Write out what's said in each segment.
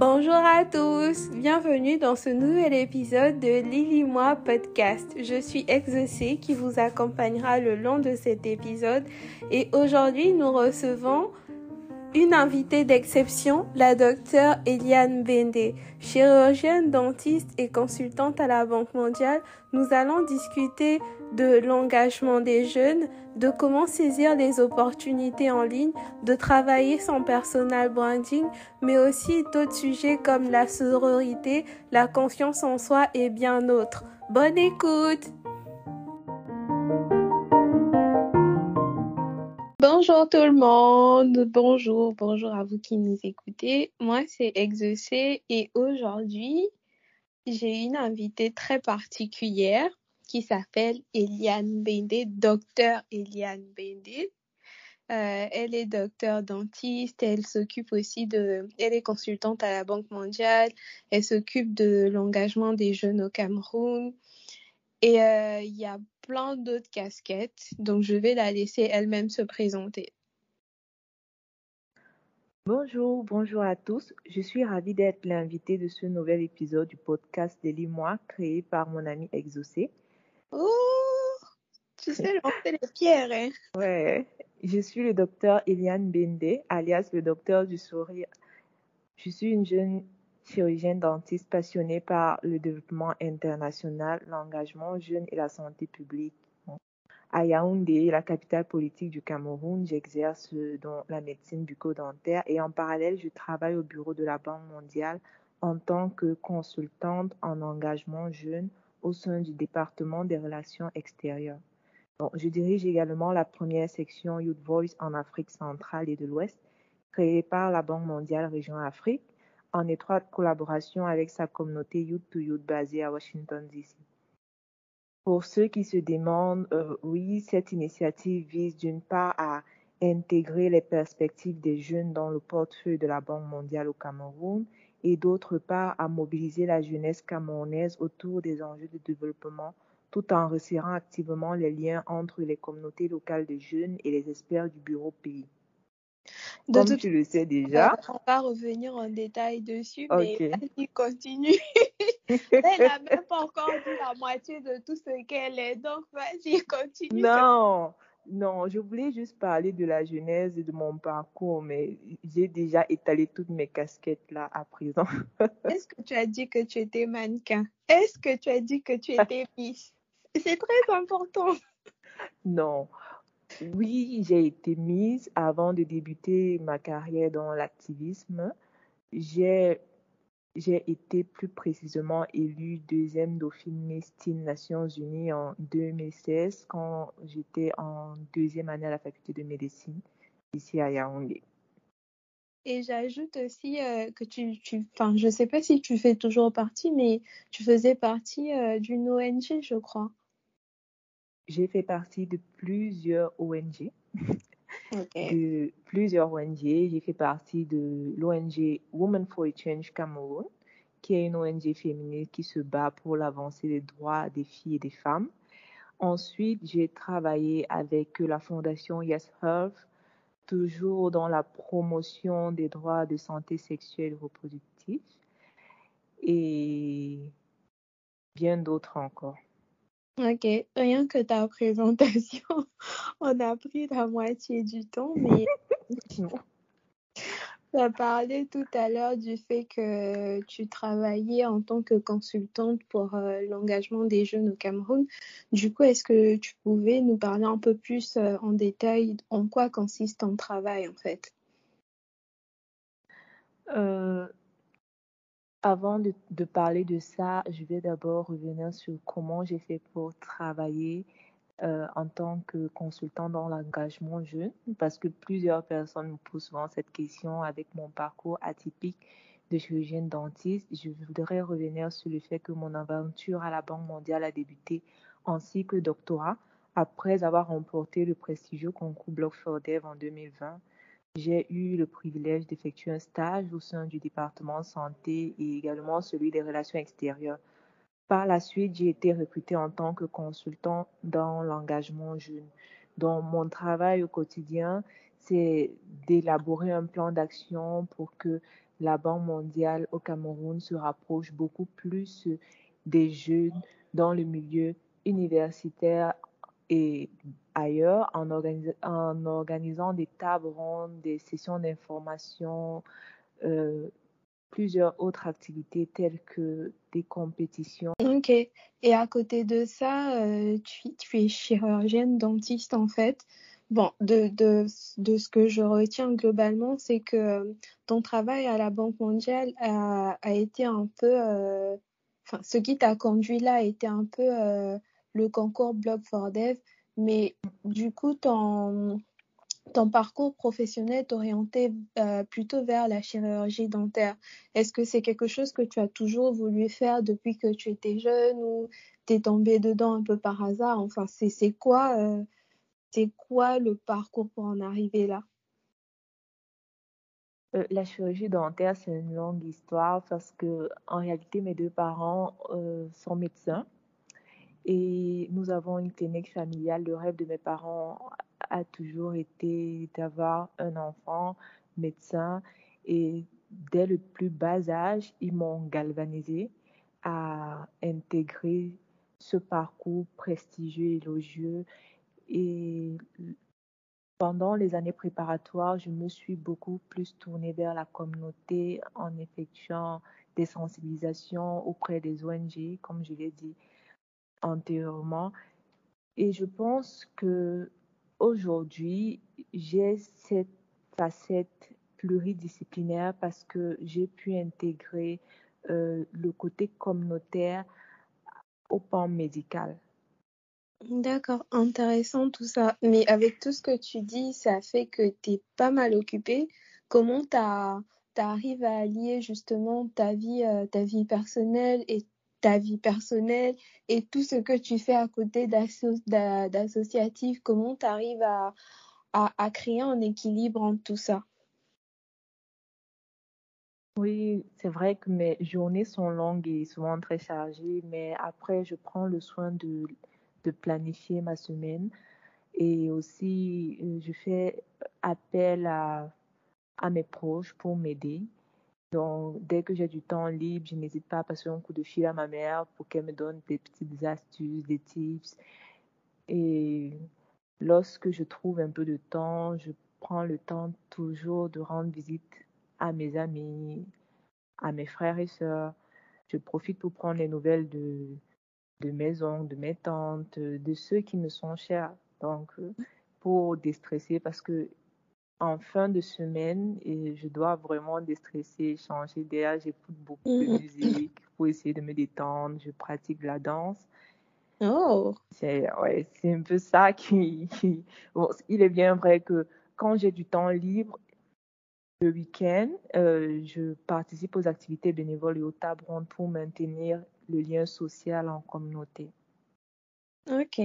Bonjour à tous, bienvenue dans ce nouvel épisode de Lily Moi Podcast. Je suis Exocé qui vous accompagnera le long de cet épisode et aujourd'hui nous recevons une invitée d'exception, la docteure Eliane Bende. Chirurgienne, dentiste et consultante à la Banque mondiale, nous allons discuter de l'engagement des jeunes, de comment saisir les opportunités en ligne, de travailler son personal branding, mais aussi d'autres sujets comme la sororité, la confiance en soi et bien d'autres. Bonne écoute! Bonjour tout le monde, bonjour, bonjour à vous qui nous écoutez. Moi c'est Exocé et aujourd'hui j'ai une invitée très particulière qui s'appelle Eliane Bende, docteur Eliane Bende. Euh, elle est docteur dentiste, elle s'occupe aussi de, elle est consultante à la Banque mondiale, elle s'occupe de l'engagement des jeunes au Cameroun, et euh, il y a plein d'autres casquettes, donc je vais la laisser elle-même se présenter. Bonjour, bonjour à tous. Je suis ravie d'être l'invitée de ce nouvel épisode du podcast Délit Moi, créé par mon ami Exaucé. Oh, tu sais lancer les pierres, hein? Ouais, je suis le docteur Eliane Bende, alias le docteur du sourire. Je suis une jeune chirurgien dentiste passionné par le développement international, l'engagement jeune et la santé publique. À Yaoundé, la capitale politique du Cameroun, j'exerce dans la médecine bucco-dentaire et en parallèle, je travaille au bureau de la Banque mondiale en tant que consultante en engagement jeune au sein du département des relations extérieures. je dirige également la première section Youth Voice en Afrique centrale et de l'Ouest, créée par la Banque mondiale Région Afrique en étroite collaboration avec sa communauté Youth to Youth basée à Washington, D.C. Pour ceux qui se demandent, euh, oui, cette initiative vise d'une part à intégrer les perspectives des jeunes dans le portefeuille de la Banque mondiale au Cameroun et d'autre part à mobiliser la jeunesse camerounaise autour des enjeux de développement tout en resserrant activement les liens entre les communautés locales de jeunes et les experts du bureau pays. Comme tu le sais déjà. On va pas revenir en détail dessus, mais vas-y, continue. elle n'a même pas encore dit la moitié de tout ce qu'elle est, donc vas-y, continue. Non, non, je voulais juste parler de la genèse et de mon parcours, mais j'ai déjà étalé toutes mes casquettes là à présent. Est-ce que tu as dit que tu étais mannequin? Est-ce que tu as dit que tu étais Miss C'est très important. Non, oui, j'ai été mise avant de débuter ma carrière dans l'activisme. J'ai j'ai été plus précisément élue deuxième dauphine Miss Nations Unies en 2016 quand j'étais en deuxième année à la faculté de médecine ici à Yaoundé. Et j'ajoute aussi euh, que tu, enfin, je sais pas si tu fais toujours partie, mais tu faisais partie euh, d'une ONG, je crois. J'ai fait partie de plusieurs ONG. De plusieurs ONG. J'ai fait partie de l'ONG Women for a Change Cameroun, qui est une ONG féminine qui se bat pour l'avancée des droits des filles et des femmes. Ensuite, j'ai travaillé avec la fondation Yes Health, toujours dans la promotion des droits de santé sexuelle et reproductive, et bien d'autres encore. Ok, rien que ta présentation, on a pris la moitié du temps, mais tu as parlé tout à l'heure du fait que tu travaillais en tant que consultante pour euh, l'engagement des jeunes au Cameroun. Du coup, est-ce que tu pouvais nous parler un peu plus euh, en détail en quoi consiste ton travail en fait? Euh, avant de, parler de ça, je vais d'abord revenir sur comment j'ai fait pour travailler euh, en tant que consultant dans l'engagement jeune, parce que plusieurs personnes me posent souvent cette question avec mon parcours atypique de chirurgienne dentiste. Je voudrais revenir sur le fait que mon aventure à la Banque mondiale a débuté en cycle doctorat après avoir remporté le prestigieux concours Block for Dev en 2020 j'ai eu le privilège d'effectuer un stage au sein du département santé et également celui des relations extérieures. Par la suite, j'ai été recrutée en tant que consultant dans l'engagement jeune. Donc, mon travail au quotidien, c'est d'élaborer un plan d'action pour que la Banque mondiale au Cameroun se rapproche beaucoup plus des jeunes dans le milieu universitaire et ailleurs en, organisant des tables rondes, des sessions d'information, euh, plusieurs autres activités telles que des compétitions. Ok. Et à côté de ça, euh, tu, es chirurgienne dentiste en fait. Bon, de, ce que je retiens globalement, c'est que ton travail à la Banque mondiale a, été un peu... Euh, enfin, ce qui t'a conduit là a été un peu euh, le concours Blog for Dev. Mais du coup, ton, parcours professionnel orienté euh, plutôt vers la chirurgie dentaire. Est-ce que c'est quelque chose que tu as toujours voulu faire depuis que tu étais jeune ou t'es tombé dedans un peu par hasard? Enfin, c'est quoi, euh, c'est quoi le parcours pour en arriver là? Euh, la chirurgie dentaire, c'est une longue histoire parce que en réalité, mes deux parents sont médecins et nous avons une clinique familiale. Le rêve de mes parents a toujours été d'avoir un enfant médecin et dès le plus bas âge, ils m'ont galvanisé à intégrer ce parcours prestigieux, et élogieux. Et pendant les années préparatoires, je me suis beaucoup plus tournée vers la communauté en effectuant des sensibilisations auprès des ONG, comme je l'ai dit antérieurement. Et je pense que aujourd'hui, j'ai cette facette pluridisciplinaire parce que j'ai pu intégrer euh, le côté communautaire au pan médical. D'accord, intéressant tout ça. Mais avec tout ce que tu dis, ça fait que tu es pas mal occupé. Comment tu arrives à allier justement ta vie, euh, ta vie personnelle et ta vie personnelle et tout ce que tu fais à côté d'associatif, comment tu arrives à, à, créer un équilibre entre tout ça? Oui, c'est vrai que mes journées sont longues et souvent très chargées, mais après, je prends le soin de, de planifier ma semaine et aussi euh, je fais appel à, à mes proches pour m'aider. Donc, dès que j'ai du temps libre, je n'hésite pas à passer un coup de fil à ma mère pour qu'elle me donne des petites astuces, des tips. Et lorsque je trouve un peu de temps, je prends le temps toujours de rendre visite à mes amis, à mes frères et sœurs. Je profite pour prendre les nouvelles de, de mes oncles, de mes tantes, de ceux qui me sont chers. Donc, pour déstresser, parce que en fin de semaine et je dois vraiment déstresser, changer d'air. J'écoute beaucoup de mm-hmm. musique pour essayer de me détendre. Je pratique la danse. Oh. C'est ouais, c'est un peu ça qui. Bon, il est bien vrai que quand j'ai du temps libre, le week-end, euh, je participe aux activités bénévoles et au table pour maintenir le lien social en communauté. Ok,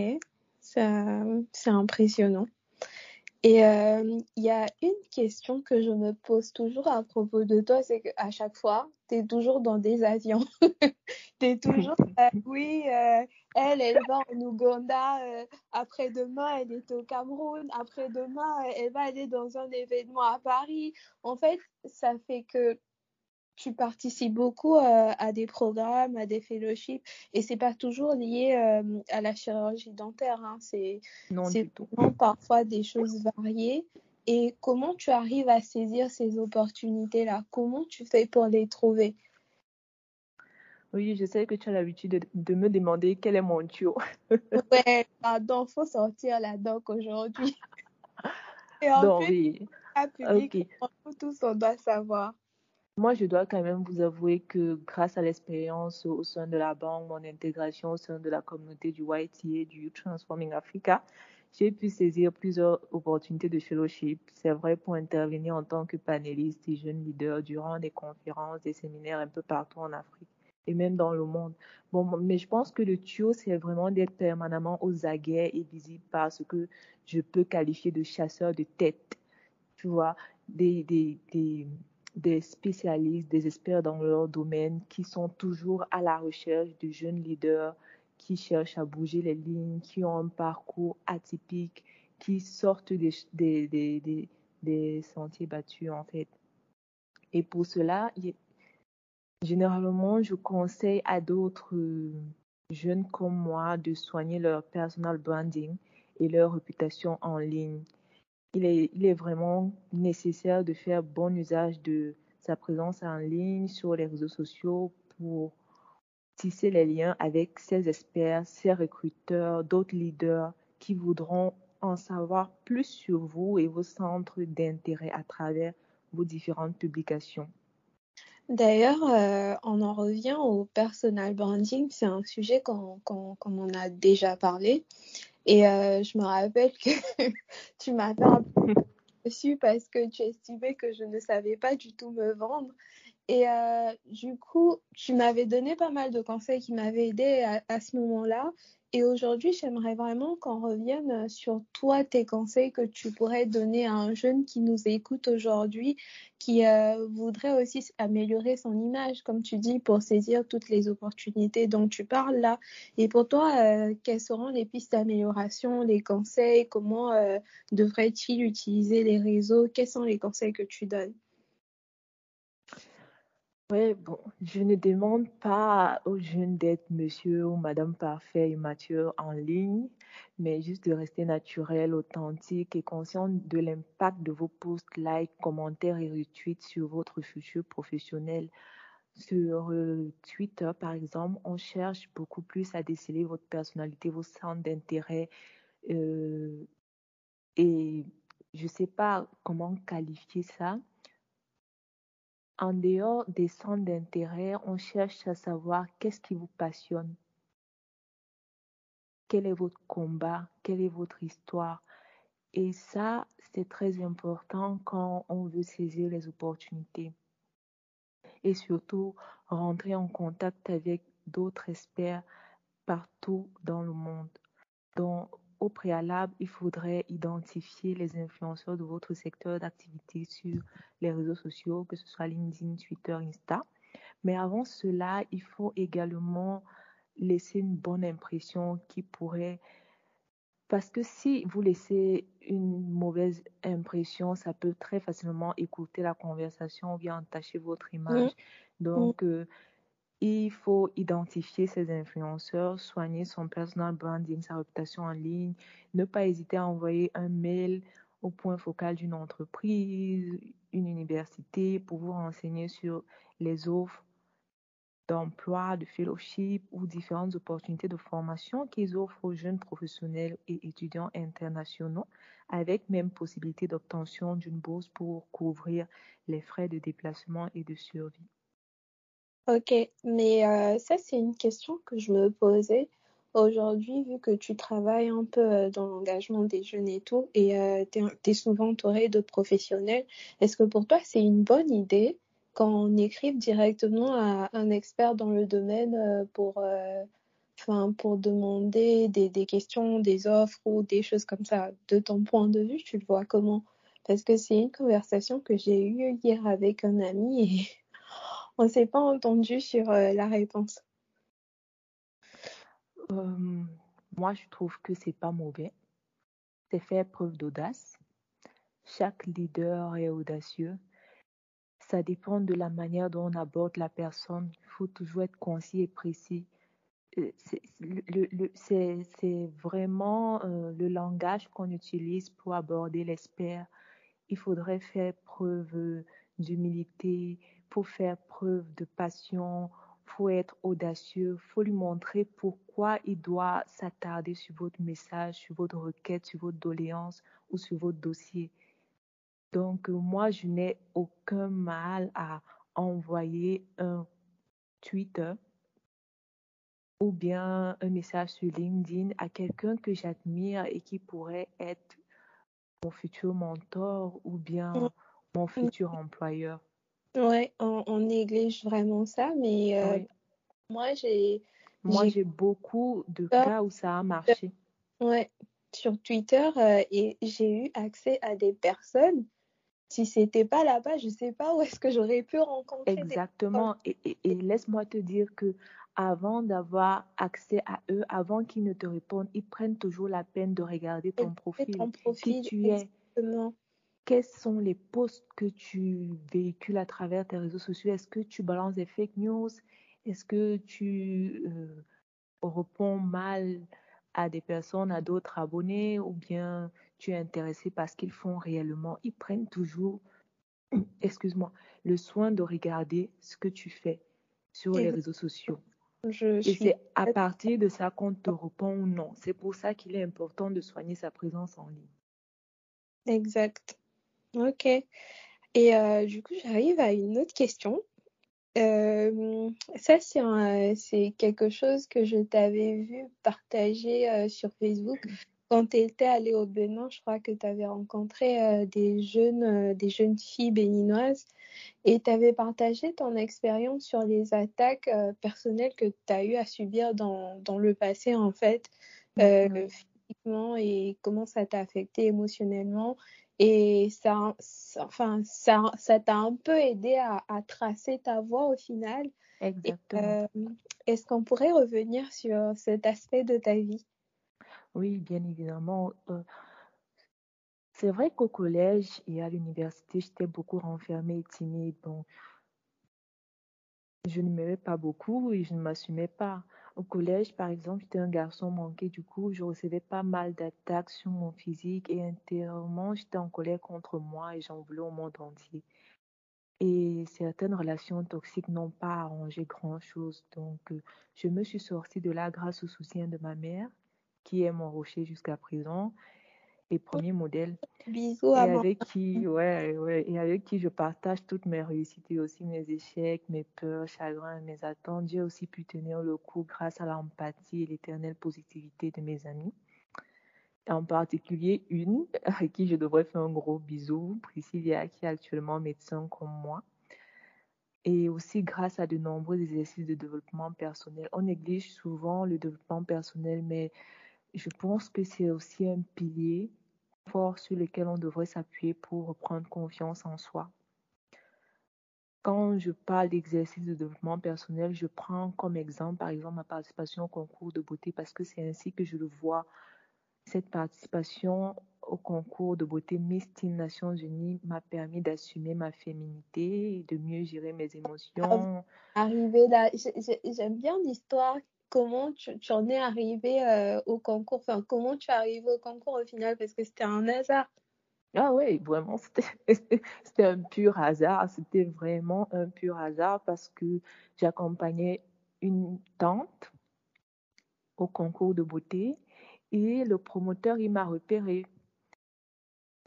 c'est impressionnant. Et euh, il y a une question que je me pose toujours à propos de toi, c'est qu'à chaque fois, tu es toujours dans des avions. tu es toujours, euh, oui, euh, elle, elle va en Ouganda, après-demain, elle est au Cameroun, après-demain, elle va aller dans un événement à Paris. En fait, ça fait que tu participes beaucoup euh, à des programmes, à des fellowships, et c'est pas toujours lié euh, à la chirurgie dentaire. Hein. C'est parfois des choses variées. Et comment tu arrives à saisir ces opportunités-là? Comment tu fais pour les trouver? Oui, je sais que tu as l'habitude de, me demander quel est mon tuyau. ouais, pardon, faut sortir la doc aujourd'hui. Et en plus, oui. public, tous on doit savoir. Moi, je dois quand même vous avouer que grâce à l'expérience au sein de la banque, mon intégration au sein de la communauté du YTA, du Transforming Africa, j'ai pu saisir plusieurs opportunités de fellowship. C'est vrai pour intervenir en tant que panéliste et jeune leader durant des conférences, des séminaires un peu partout en Afrique et même dans le monde. Bon, mais je pense que le tuyau, c'est vraiment d'être permanemment aux aguets et visible par ce que je peux qualifier de chasseur de tête. Tu vois, des, des, des des spécialistes, des experts dans leur domaine qui sont toujours à la recherche de jeunes leaders qui cherchent à bouger les lignes, qui ont un parcours atypique, qui sortent des, sentiers battus en fait. Et pour cela, généralement, je conseille à d'autres jeunes comme moi de soigner leur personal branding et leur réputation en ligne. Il est, vraiment nécessaire de faire bon usage de sa présence en ligne sur les réseaux sociaux pour tisser les liens avec ses experts, ses recruteurs, d'autres leaders qui voudront en savoir plus sur vous et vos centres d'intérêt à travers vos différentes publications. D'ailleurs, euh, on en revient au personal branding. C'est un sujet qu'on en a déjà parlé. Et euh, je me rappelle que tu m'as fait un peu dessus parce que tu estimais que je ne savais pas du tout me vendre. Et euh, du coup, tu m'avais donné pas mal de conseils qui m'avaient aidé à, à ce moment-là. Et aujourd'hui, j'aimerais vraiment qu'on revienne euh, sur toi, tes conseils que tu pourrais donner à un jeune qui nous écoute aujourd'hui, qui euh, voudrait aussi améliorer son image, comme tu dis, pour saisir toutes les opportunités dont tu parles là. Et pour toi, euh, quelles seront les pistes d'amélioration, les conseils? Comment devrait-il utiliser les réseaux? Quels sont les conseils que tu donnes? Oui, bon, je ne demande pas aux jeunes d'être monsieur ou madame parfait et mature en ligne, mais juste de rester naturel, authentique et conscient de l'impact de vos posts, likes, commentaires et retweets sur votre futur professionnel. Sur euh, Twitter, par exemple, on cherche beaucoup plus à déceler votre personnalité, vos centres d'intérêt. Euh, et je ne sais pas comment qualifier ça, en dehors des centres d'intérêt, on cherche à savoir qu'est-ce qui vous passionne. Quel est votre combat? Quelle est votre histoire? Et ça, c'est très important quand on veut saisir les opportunités. Et surtout, rentrer en contact avec d'autres experts partout dans le monde. Au préalable, il faudrait identifier les influenceurs de votre secteur d'activité sur les réseaux sociaux, que ce soit LinkedIn, Twitter, Insta. Mais avant cela, il faut également laisser une bonne impression qui pourrait... Parce que si vous laissez une mauvaise impression, ça peut très facilement écouter la conversation ou bien entacher votre image. Mmh. Donc, euh, il faut identifier ses influenceurs, soigner son personal branding, sa réputation en ligne, ne pas hésiter à envoyer un mail au point focal d'une entreprise, une université pour vous renseigner sur les offres d'emploi, de fellowship ou différentes opportunités de formation qu'ils offrent aux jeunes professionnels et étudiants internationaux, avec même possibilité d'obtention d'une bourse pour couvrir les frais de déplacement et de survie. Ok, mais euh, ça, c'est une question que je me posais aujourd'hui, vu que tu travailles un peu euh, dans l'engagement des jeunes et tout, et euh, tu es, souvent entouré de professionnels. Est-ce que pour toi, c'est une bonne idée quand on écrive directement à un expert dans le domaine pour, enfin, pour demander des, des questions, des offres ou des choses comme ça De ton point de vue, tu le vois comment? Parce que c'est une conversation que j'ai eue hier avec un ami et on s'est pas entendu sur euh, la réponse. Euh, moi, je trouve que c'est pas mauvais. C'est faire preuve d'audace. Chaque leader est audacieux. Ça dépend de la manière dont on aborde la personne. Il faut toujours être concis et précis. Euh, c'est vraiment le langage qu'on utilise pour aborder l'expert. Il faudrait faire preuve d'humilité, faut faire preuve de passion, faut être audacieux, faut lui montrer pourquoi il doit s'attarder sur votre message, sur votre requête, sur votre doléance ou sur votre dossier. Donc, moi, je n'ai aucun mal à envoyer un Twitter ou bien un message sur LinkedIn à quelqu'un que j'admire et qui pourrait être mon futur mentor ou bien mon futur employeur. Ouais, on, néglige vraiment ça, mais euh, moi j'ai moi j'ai beaucoup de cas où ça a marché. Ouais, sur Twitter euh, et j'ai eu accès à des personnes. Si c'était pas là-bas, je sais pas où est-ce que j'aurais pu rencontrer. Exactement. et, et, laisse-moi te dire que avant d'avoir accès à eux, avant qu'ils ne te répondent, ils prennent toujours la peine de regarder ton profil, ton profil, qui tu es. Quels sont les posts que tu véhicules à travers tes réseaux sociaux? Est-ce que tu balances des fake news? Est-ce que tu euh, réponds mal à des personnes, à d'autres abonnés? Ou bien tu es intéressé par ce qu'ils font réellement? Ils prennent toujours, excuse-moi, le soin de regarder ce que tu fais sur les réseaux sociaux. Je Et c'est à partir de ça qu'on te répond ou non. C'est pour ça qu'il est important de soigner sa présence en ligne. Exact. Ok. Et euh, du coup, j'arrive à une autre question. Euh, ça, c'est quelque chose que je t'avais vu partager euh, sur Facebook. Quand tu étais allé au Bénin, je crois que tu avais rencontré des, jeunes, des jeunes filles béninoises et tu avais partagé ton expérience sur les attaques personnelles que tu as eu à subir dans, dans, le passé, en fait, physiquement et comment ça t'a affecté émotionnellement. Et ça, enfin, ça, ça t'a un peu aidé à, à, tracer ta voie au final. Exactement. Euh, Est-ce qu'on pourrait revenir sur cet aspect de ta vie? Oui, bien évidemment. Euh, c'est vrai qu'au collège et à l'université, j'étais beaucoup renfermée et timide. Donc, je ne m'aimais pas beaucoup et je ne m'assumais pas. Au collège, par exemple, j'étais un garçon manqué, du coup, je recevais pas mal d'attaques sur mon physique et intérieurement, j'étais en colère contre moi et j'en voulais au monde entier. Et certaines relations toxiques n'ont pas arrangé grand-chose. Donc, euh, je me suis sortie de là grâce au soutien de ma mère, qui est mon rocher jusqu'à présent, et premier modèle. Bisous et à avec qui, ouais, ouais, et avec qui je partage toutes mes réussites et aussi mes échecs, mes peurs, chagrins, mes attentes. J'ai aussi pu tenir le coup grâce à l'empathie et l'éternelle positivité de mes amis. En particulier une à qui je devrais faire un gros bisou, Priscilla, qui est actuellement médecin comme moi. Et aussi grâce à de nombreux exercices de développement personnel. On néglige souvent le développement personnel, mais je pense que c'est aussi un pilier fort sur lequel on devrait s'appuyer pour reprendre confiance en soi. Quand je parle d'exercice de développement personnel, je prends comme exemple, par exemple, ma participation au concours de beauté parce que c'est ainsi que je le vois. Cette participation au concours de beauté Miss Teen Nations Unies m'a permis d'assumer ma féminité et de mieux gérer mes émotions. Arrivé là, j'aime bien l'histoire comment tu, en es arrivé euh, au concours? Enfin, comment tu es arrivé au concours au final? Parce que c'était un hasard. Ah oui, vraiment, c'était un pur hasard. C'était vraiment un pur hasard parce que j'accompagnais une tante au concours de beauté et le promoteur, il m'a repéré.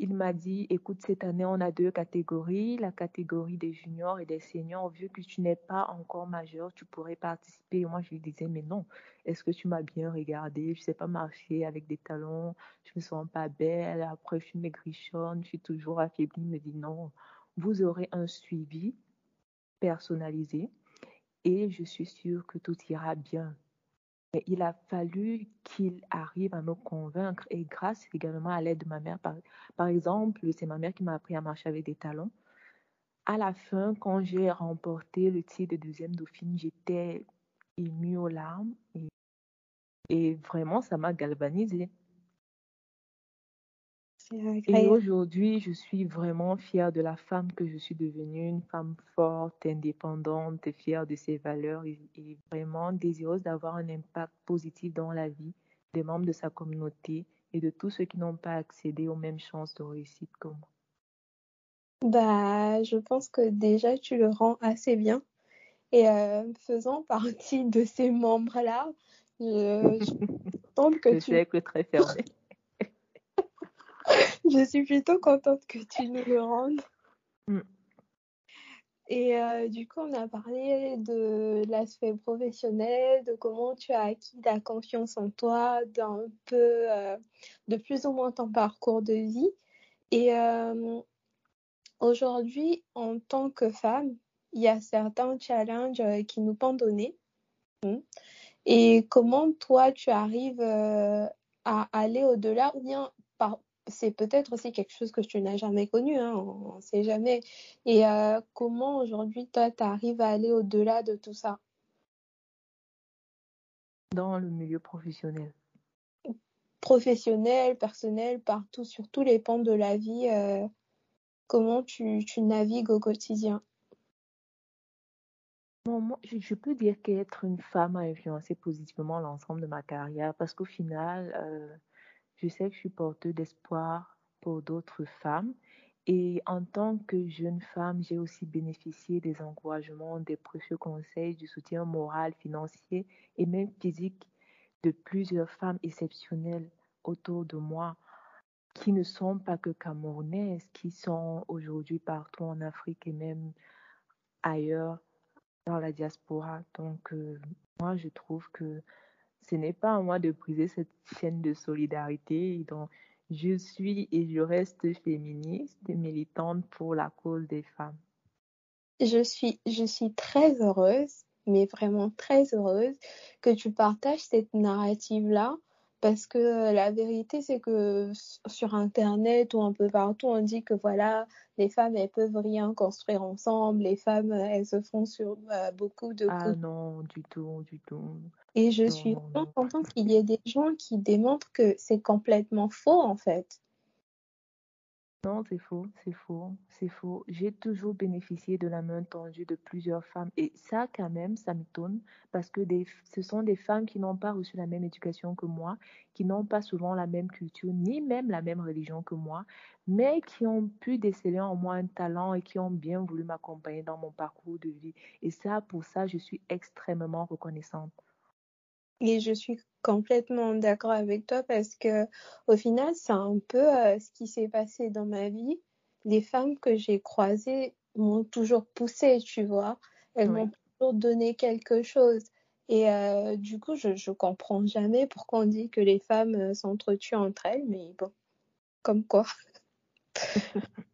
Il m'a dit, écoute, cette année, on a deux catégories, la catégorie des juniors et des seniors. Vu que tu n'es pas encore majeur, tu pourrais participer. Moi, je lui disais, mais non, est-ce que tu m'as bien regardé? Je ne sais pas marcher avec des talons, je me sens pas belle. Après, je maigrichonne, je suis toujours affaiblie. Il me dit, non, vous aurez un suivi personnalisé et je suis sûre que tout ira bien. Il a fallu qu'il arrive à me convaincre et grâce également à l'aide de ma mère. Par, exemple, c'est ma mère qui m'a appris à marcher avec des talons. À la fin, quand j'ai remporté le titre de deuxième dauphine, j'étais émue aux larmes et, et vraiment, ça m'a galvanisée. Et aujourd'hui, je suis vraiment fière de la femme que je suis devenue, une femme forte, indépendante, fière de ses valeurs et, vraiment désireuse d'avoir un impact positif dans la vie des membres de sa communauté et de tous ceux qui n'ont pas accédé aux mêmes chances de réussite que moi. Bah, je pense que déjà tu le rends assez bien. Et euh, faisant partie de ces membres-là, je, je pense que je tu. Suis très fermé. je suis plutôt contente que tu nous le rendes. Mm. Et euh, du coup, on a parlé de l'aspect professionnel, de comment tu as acquis la confiance en toi, d'un peu, euh, de plus ou moins ton parcours de vie. Et euh, aujourd'hui, en tant que femme, il y a certains challenges qui nous pendent au nez. Et comment toi, tu arrives à aller au-delà ou bien c'est peut-être aussi quelque chose que tu n'as jamais connu, hein, on ne sait jamais. Et euh, comment aujourd'hui, toi, tu arrives à aller au-delà de tout ça? Dans le milieu professionnel. Professionnel, personnel, partout, sur tous les pans de la vie. Euh... comment tu, tu navigues au quotidien? Moi, je, peux dire qu'être une femme a influencé positivement l'ensemble de ma carrière parce qu'au final, euh, je sais que je suis porteuse d'espoir pour d'autres femmes. Et en tant que jeune femme, j'ai aussi bénéficié des encouragements, des précieux conseils, du soutien moral, financier et même physique de plusieurs femmes exceptionnelles autour de moi qui ne sont pas que camerounaises, qui sont aujourd'hui partout en Afrique et même ailleurs dans la diaspora. Donc, euh, moi, je trouve que ce n'est pas à moi de briser cette chaîne de solidarité. Donc, je suis et je reste féministe et militante pour la cause des femmes. Je suis, je suis très heureuse, mais vraiment très heureuse que tu partages cette narrative-là parce que euh, la vérité, c'est que sur Internet ou un peu partout, on dit que voilà, les femmes, elles peuvent rien construire ensemble. Les femmes, euh, elles se font sur euh, beaucoup de Ah non, du tout, du tout. Et je suis vraiment contente qu'il y ait des gens qui démontrent que c'est complètement faux, en fait. Non, c'est faux, c'est faux, c'est faux. J'ai toujours bénéficié de la main tendue de plusieurs femmes. Et ça, quand même, ça m'étonne parce que ce sont des femmes qui n'ont pas reçu la même éducation que moi, qui n'ont pas souvent la même culture, ni même la même religion que moi, mais qui ont pu déceler en moi un talent et qui ont bien voulu m'accompagner dans mon parcours de vie. Et ça, pour ça, je suis extrêmement reconnaissante. Et je suis complètement d'accord avec toi parce que au final, c'est un peu euh, ce qui s'est passé dans ma vie. Les femmes que j'ai croisées m'ont toujours poussée, tu vois. Elles m'ont toujours donné quelque chose. Et euh, du coup, je, je comprends jamais pourquoi on dit que les femmes euh, s'entretuent entre elles, mais bon, comme quoi.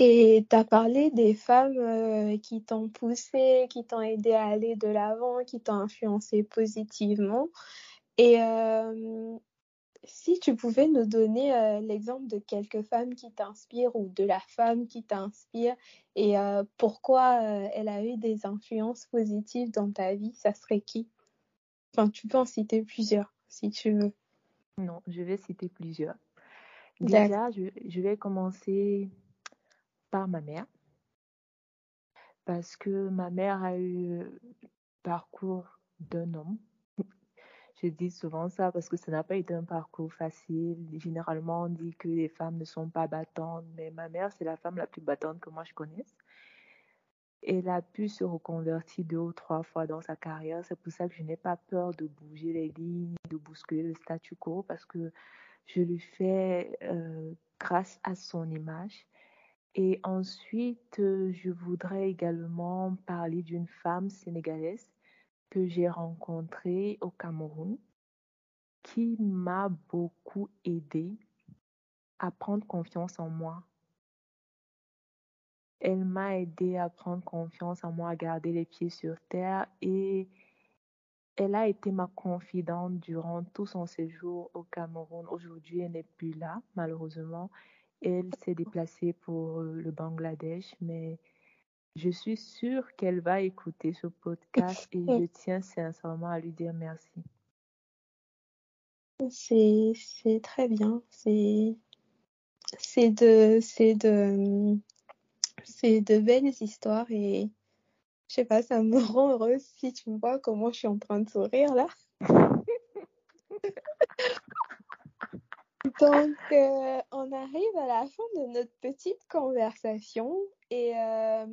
Et tu as parlé des femmes euh, qui t'ont poussé, qui t'ont aidé à aller de l'avant, qui t'ont influencé positivement. Et euh, si tu pouvais nous donner euh, l'exemple de quelques femmes qui t'inspirent ou de la femme qui t'inspire et pourquoi elle a eu des influences positives dans ta vie, ça serait qui? Enfin, tu peux en citer plusieurs si tu veux. Non, je vais citer plusieurs. Déjà, je vais commencer par ma mère. Parce que ma mère a eu parcours d'un homme. Je dis souvent ça parce que ça n'a pas été un parcours facile. Généralement, on dit que les femmes ne sont pas battantes, mais ma mère, c'est la femme la plus battante que moi je connaisse. Elle a pu se reconvertir deux ou trois fois dans sa carrière. C'est pour ça que je n'ai pas peur de bouger les lignes, de bousculer le statu quo, parce que je le fais euh, grâce à son image et ensuite, euh, je voudrais également parler d'une femme sénégalaise que j'ai rencontrée au Cameroun qui m'a beaucoup aidé à prendre confiance en moi. Elle m'a aidé à prendre confiance en moi, à garder les pieds sur terre et elle a été ma confidente durant tout son séjour au Cameroun. Aujourd'hui, elle n'est plus là, malheureusement. Elle s'est déplacée pour euh, le Bangladesh, mais je suis sûre qu'elle va écouter ce podcast et je tiens sincèrement à lui dire merci. C'est très bien. C'est de belles histoires et je sais pas, ça me rend heureuse si tu me vois comment je suis en train de sourire là. Donc, euh, on arrive à la fin de notre petite conversation. Et euh,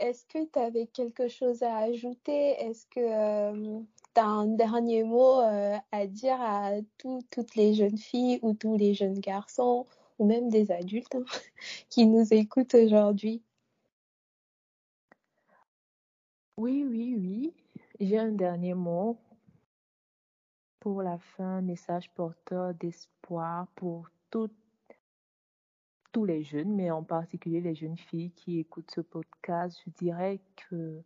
est-ce que tu avais quelque chose à ajouter? Est-ce que euh, tu as un dernier mot à dire à toutes les jeunes filles ou tous les jeunes garçons ou même des adultes hein, qui nous écoutent aujourd'hui? Oui, oui, oui. J'ai un dernier mot pour la fin, message porteur d'espoir pour tous les jeunes, mais en particulier les jeunes filles qui écoutent ce podcast. Je dirais que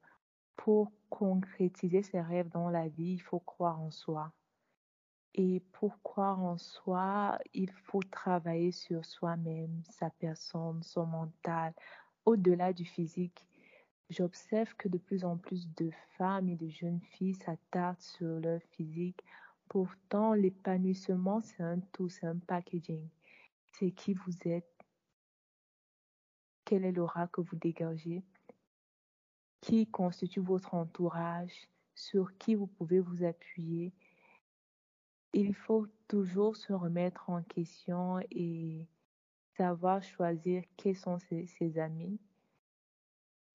pour concrétiser ses rêves dans la vie, il faut croire en soi. Et pour croire en soi, il faut travailler sur soi-même, sa personne, son mental, au-delà du physique. J'observe que de plus en plus de femmes et de jeunes filles s'attardent sur leur physique Pourtant, l'épanouissement, c'est un tout, c'est un packaging. C'est qui vous êtes. quel est l'aura que vous dégagez, qui constitue votre entourage, sur qui vous pouvez vous appuyer. Il faut toujours se remettre en question et savoir choisir quels sont ses, amis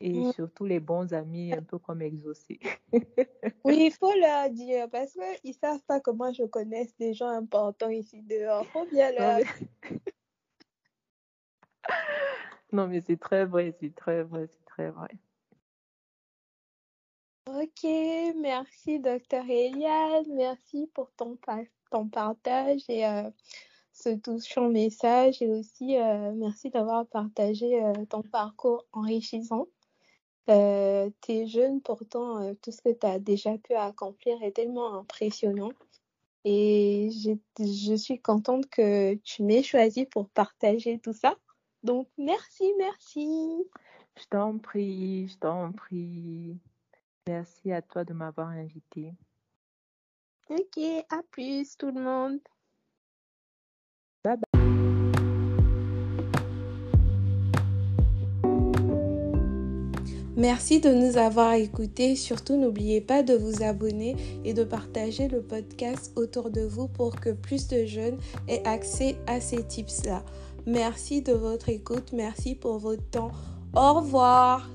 et surtout les bons amis, un peu comme exaucés. oui, il faut leur dire parce qu'ils ne savent pas comment je connais des gens importants ici dehors. Faut bien leur Non, mais c'est très vrai, c'est très vrai, c'est très vrai. Ok, merci docteur Eliane, merci pour ton, ton partage et euh, ce touchant message et aussi euh, merci d'avoir partagé euh, ton parcours enrichissant. Tu es jeune, pourtant tout ce que tu as déjà pu accomplir est tellement impressionnant et je, suis contente que tu m'aies choisi pour partager tout ça. Donc merci, merci. Je t'en prie, je t'en prie. Merci à toi de m'avoir invité. Ok, à plus tout le monde. Merci de nous avoir écoutés. Surtout, n'oubliez pas de vous abonner et de partager le podcast autour de vous pour que plus de jeunes aient accès à ces tips-là. Merci de votre écoute. Merci pour votre temps. Au revoir.